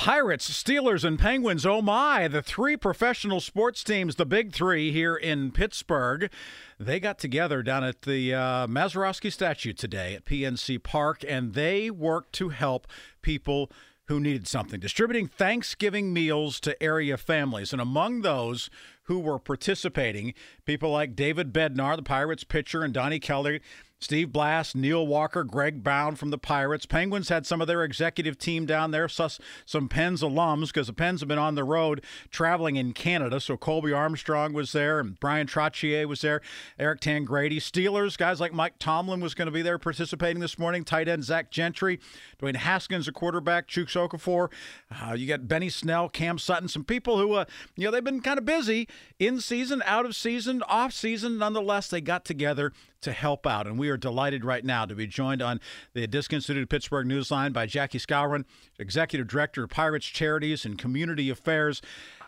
Pirates, Steelers, and Penguins. Oh my, the three professional sports teams, the big three here in Pittsburgh. They got together down at the uh, Mazeroski statue today at PNC Park, and they worked to help people who needed something, distributing Thanksgiving meals to area families. And among those who were participating, people like David Bednar, the Pirates pitcher, and Donnie Kelly Steve Blass, Neil Walker, Greg Brown from the Pirates. Penguins had some of their executive team down there, some Pens alums, because the Pens have been on the road traveling in Canada. So Colby Armstrong was there, and Bryan Trottier was there, Eric Tangradi. Steelers, guys like Mike Tomlin was going to be there participating this morning. Tight end Zach Gentry, Dwayne Haskins, a quarterback, Chuks Okorafor. Uh, you got Benny Snell, Cam Sutton, some people who, uh, you know, they've been kind of busy in season, out of season, off season. Nonetheless, they got together to help out. And we are delighted right now to be joined on the Disc Institute Pittsburgh Newsline by Jackie Skowron, Executive Director of Pirates Charities and Community Affairs.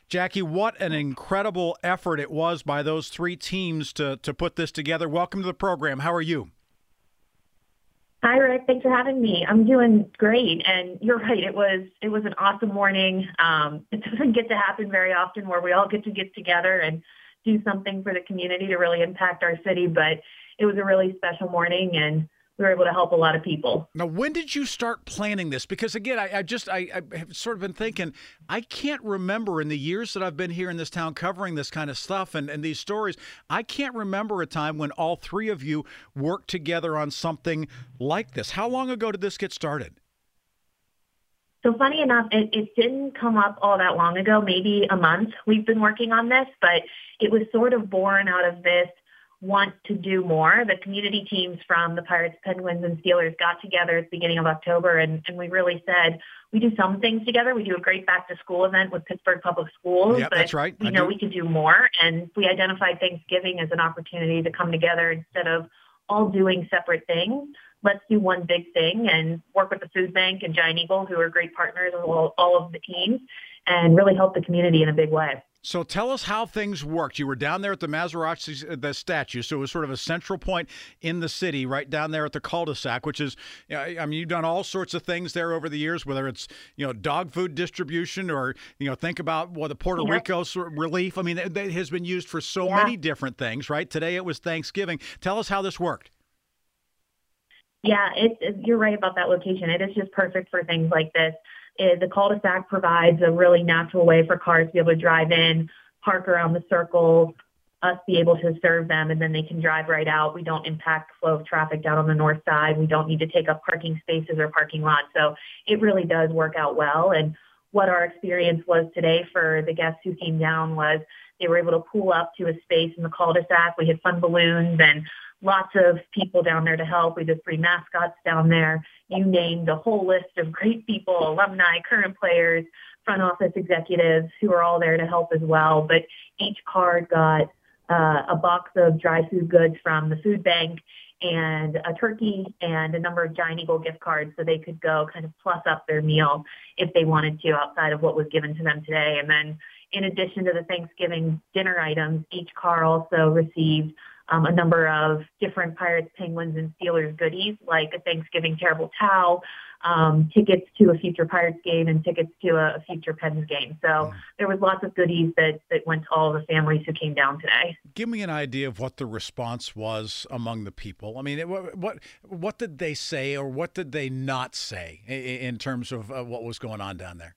Jackie, what an incredible effort it was by those three teams to, to put this together. Welcome to the program. How are you? Hi, Rick. Thanks for having me. I'm doing great, and you're right. It was it was an awesome morning. Um, it doesn't get to happen very often where we all get to get together and do something for the community to really impact our city. But it was a really special morning and we were able to help a lot of people. Now, when did you start planning this? Because again, I, I just I, I, have sort of been thinking I can't remember in the years that I've been here in this town covering this kind of stuff and, and these stories. I can't remember a time when all three of you worked together on something like this. How long ago did this get started? So funny enough, it, it didn't come up all that long ago, maybe a month. We've been working on this, but it was sort of born out of this want to do more. The community teams from the Pirates, Penguins, and Steelers got together at the beginning of October, and, and we really said we do some things together. We do a great back to school event with Pittsburgh Public Schools. But that's right. We I know do. we could do more, and we identified Thanksgiving as an opportunity to come together instead of all doing separate things. Let's do one big thing and work with the food bank and Giant Eagle, who are great partners of all, all of the teams, and really help the community in a big way. So tell us how things worked. You were down there at the Mazeroski uh, the statue, so it was sort of a central point in the city, right down there at the cul-de-sac, which is, I mean, you've done all sorts of things there over the years, whether it's you know dog food distribution or you know think about what well, the Puerto. Rico relief. I mean, it, it, has been used for so yeah. many different things, right? Today it was Thanksgiving. Tell us how this worked. Yeah, you're right about that location. It is just perfect for things like this is the cul-de-sac provides a really natural way for cars to be able to drive in, park around the circle, us be able to serve them, and then they can drive right out. We don't impact flow of traffic down on the north side. We don't need to take up parking spaces or parking lots. So it really does work out well. And what our experience was today for the guests who came down was they were able to pull up to a space in the cul-de-sac. We had fun balloons and lots of people down there to help. We did three mascots down there. You named a whole list of great people, alumni, current players, front office executives who are all there to help as well. But each card got uh, a box of dry food goods from the food bank and a turkey and a number of Giant Eagle gift cards so they could go kind of plus up their meal if they wanted to outside of what was given to them today. And then in addition to the Thanksgiving dinner items, each car also received um, a number of different Pirates, Penguins, and Steelers goodies like a Thanksgiving terrible towel, um, tickets to a future Pirates game, and tickets to a, a future Pens game. So yeah. there was lots of goodies that that went to all the families who came down today. Give me an idea of what the response was among the people. I mean, it, what what did they say, or what did they not say in, in terms of uh, what was going on down there?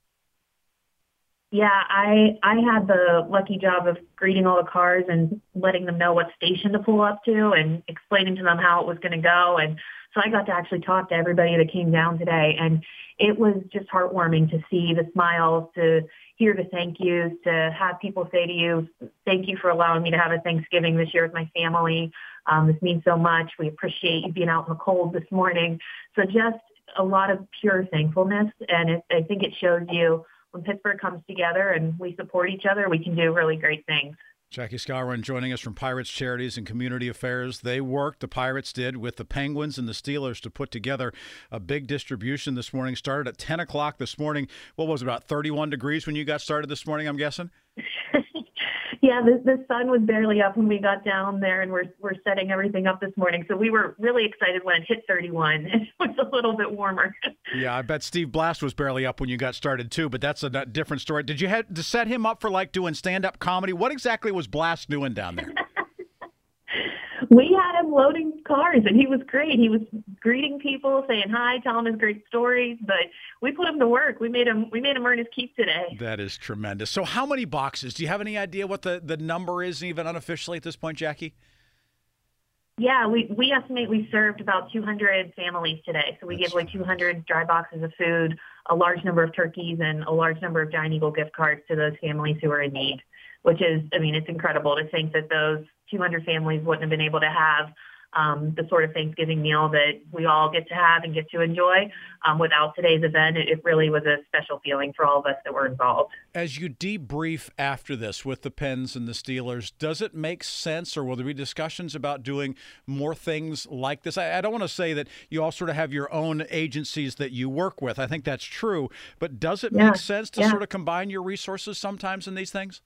Yeah, I I had the lucky job of greeting all the cars and letting them know what station to pull up to and explaining to them how it was going to go. And so I got to actually talk to everybody that came down today, and it was just heartwarming to see the smiles, to hear the thank yous, to have people say to you, "Thank you for allowing me to have a Thanksgiving this year with my family. Um, this means so much. We appreciate you being out in the cold this morning." So just a lot of pure thankfulness, and it, I think it shows you when Pittsburgh comes together and we support each other, we can do really great things. Jackie Skowron joining us from Pirates Charities and Community Affairs. They worked, the Pirates did, with the Penguins and the Steelers to put together a big distribution this morning. Started at 10 o'clock this morning. What was it, about 31 degrees when you got started this morning, I'm guessing? Yeah, the, the sun was barely up when we got down there, and we're we're setting everything up this morning. So we were really excited when it hit 31. It was a little bit warmer. Yeah, I bet Steve Blass was barely up when you got started too. But that's a different story. Did you have to set him up for like doing stand up comedy? What exactly was Blass doing down there? we had him loading cars and he was great. He was greeting people, saying hi, telling his great stories, but we put him to work. We made him we made him earn his keep today. That is tremendous. So how many boxes? Do you have any idea what the, the number is even unofficially at this point, Jackie? Yeah, we, we estimate we served about 200 families today. So we That's gave away 200 dry boxes of food, a large number of turkeys, and a large number of Giant Eagle gift cards to those families who are in need, which is, I mean, it's incredible to think that those 200 families wouldn't have been able to have um, the sort of Thanksgiving meal that we all get to have and get to enjoy. Um, without today's event, it, it really was a special feeling for all of us that were involved. As you debrief after this with the Pens and the Steelers, does it make sense or will there be discussions about doing more things like this? I, I don't want to say that you all sort of have your own agencies that you work with. I think that's true. But does it yeah. make sense to yeah. sort of combine your resources sometimes in these things?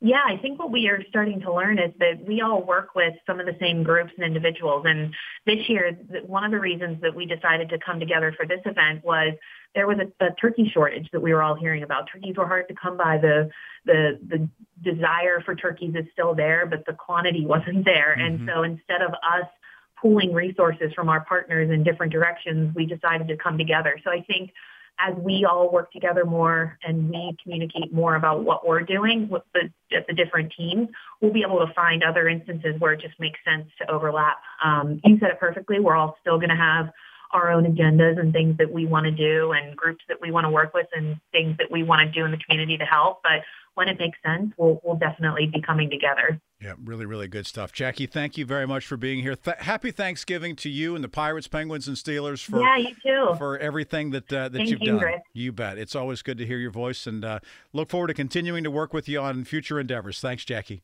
Yeah, I think what we are starting to learn is that we all work with some of the same groups and individuals. And this year, one of the reasons that we decided to come together for this event was there was a, a turkey shortage that we were all hearing about. Turkeys were hard to come by. The the the desire for turkeys is still there, but the quantity wasn't there. Mm-hmm. And so instead of us pooling resources from our partners in different directions, we decided to come together. So I think as we all work together more and we communicate more about what we're doing with the, the different teams, we'll be able to find other instances where it just makes sense to overlap. Um, you said it perfectly. We're all still going to have our own agendas and things that we want to do and groups that we want to work with and things that we want to do in the community to help. But when it makes sense, we'll, we'll definitely be coming together. Yeah, really, really good stuff. Jackie, thank you very much for being here. Th- happy Thanksgiving to you and the Pirates, Penguins, and Steelers for yeah, you too. for everything that uh, that thank you've you, done. You bet. It's always good to hear your voice, and uh, look forward to continuing to work with you on future endeavors. Thanks, Jackie.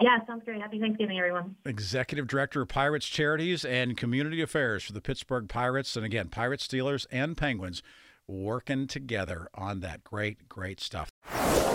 Yeah, sounds great. Happy Thanksgiving, everyone. Executive Director of Pirates Charities and Community Affairs for the Pittsburgh Pirates, and again, Pirates, Steelers, and Penguins working together on that great, great stuff.